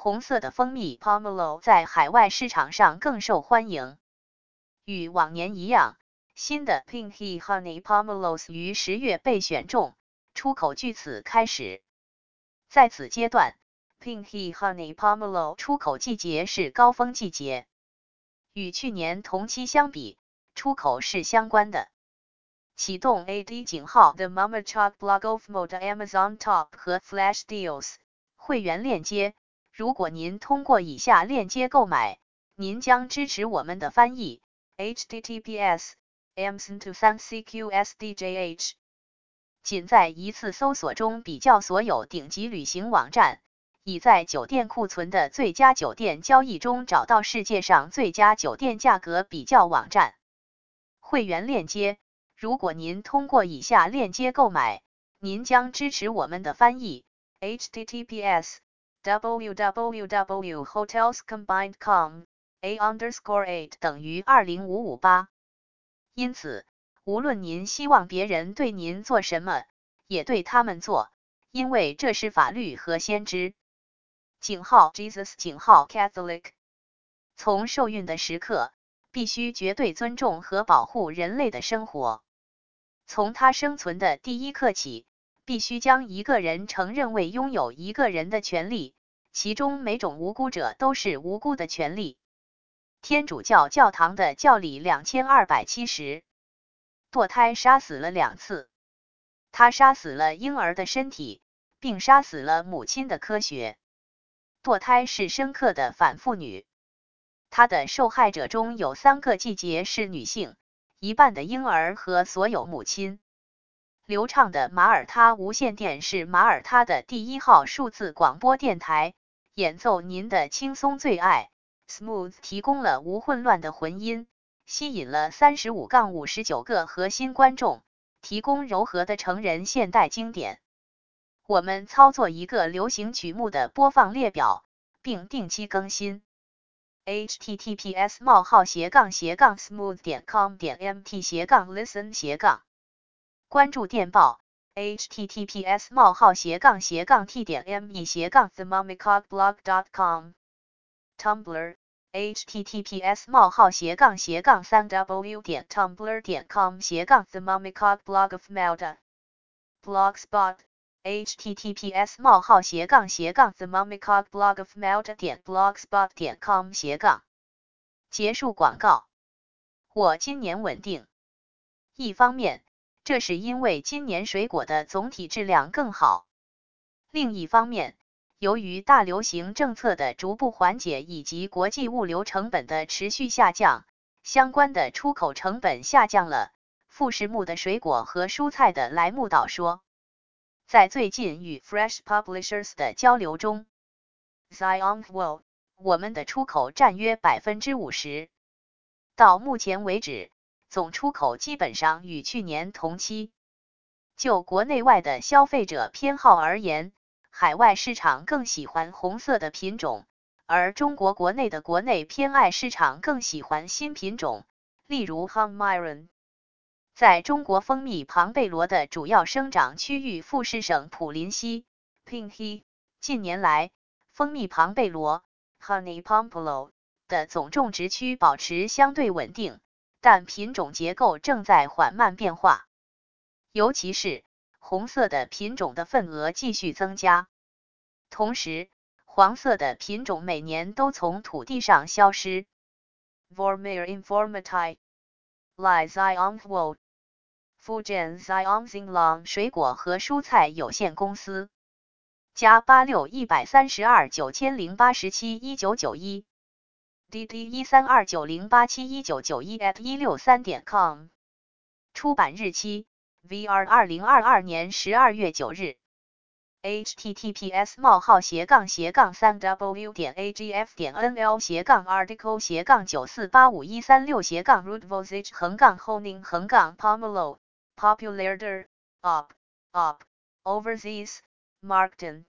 红色的蜂蜜 Pomelo 在海外市场上更受欢迎。与往年一样，新的 Pinky Honey Pomelos 于十月被选中，出口据此开始。在此阶段，Pinky Honey Pomelo 出口季节是高峰季节，与去年同期相比，出口是相关的。启动 AD 井号 The Mama Chalk Blog of Mode Amazon Top 和 Flash Deals 会员链接。如果您通过以下链接购买，您将支持我们的翻译。https amazon to 三 cqsdjh。仅在一次搜索中比较所有顶级旅行网站，已在酒店库存的最佳酒店交易中找到世界上最佳酒店价格比较网站。会员链接。如果您通过以下链接购买，您将支持我们的翻译。https www.hotelscombined.com a underscore eight 等于二零五五八。因此，无论您希望别人对您做什么，也对他们做，因为这是法律和先知。井号 Jesus 井号 Catholic。从受孕的时刻，必须绝对尊重和保护人类的生活。从他生存的第一刻起，必须将一个人承认为拥有一个人的权利，其中每种无辜者都是无辜的权利。天主教教堂的教理两千二百七十，堕胎杀死了两次，他杀死了婴儿的身体，并杀死了母亲的科学。堕胎是深刻的反妇女，他的受害者中有三个季节是女性，一半的婴儿和所有母亲。流畅的马耳他无线电是马耳他的第一号数字广播电台，演奏您的轻松最爱。Smooth 提供了无混乱的混音，吸引了三十五杠五十九个核心观众，提供柔和的成人现代经典。我们操作一个流行曲目的播放列表，并定期更新。https: 冒号斜杠斜杠 smooth 点 com 点 mt 斜杠 listen 斜杠。关注电报。https: 冒号斜杠斜杠 t 点 me 斜杠 themummycockblog.com。Tumblr https: 冒号斜杠斜杠三 w 点 tumblr 点 com 斜杠 the mummy cock blog of Melda blogspot https: 冒号斜杠斜杠 the mummy cock blog of Melda 点 blogspot 点 com 斜杠结束广告。我今年稳定。一方面，这是因为今年水果的总体质量更好；另一方面，由于大流行政策的逐步缓解以及国际物流成本的持续下降，相关的出口成本下降了。富士木的水果和蔬菜的莱木岛说，在最近与 Fresh Publishers 的交流中，Zion World 我们的出口占约百分之五十。到目前为止，总出口基本上与去年同期。就国内外的消费者偏好而言，海外市场更喜欢红色的品种，而中国国内的国内偏爱市场更喜欢新品种，例如 h u m m y r o n 在中国蜂蜜庞贝罗的主要生长区域富士省普林西 （Pinky），近年来蜂蜜庞贝罗 （Honey Pomelo） 的总种植区保持相对稳定，但品种结构正在缓慢变化，尤其是。红色的品种的份额继续增加，同时黄色的品种每年都从土地上消失。Vormir Informati Li Zion World Fujian Zion Xinlang 水果和蔬菜有限公司加八六一百三十二九千零八十七一九九一 dd 一三二九零八七一九九一 at 一六三点 com 出版日期。VR 二零二二年十二月九日，https: 冒号斜杠斜杠三 w 点 agf 点 nl 斜杠 article 斜杠九四八五一三六斜杠 rootvoltage 横杠 honing 横杠 pomelo popular op up overseas markton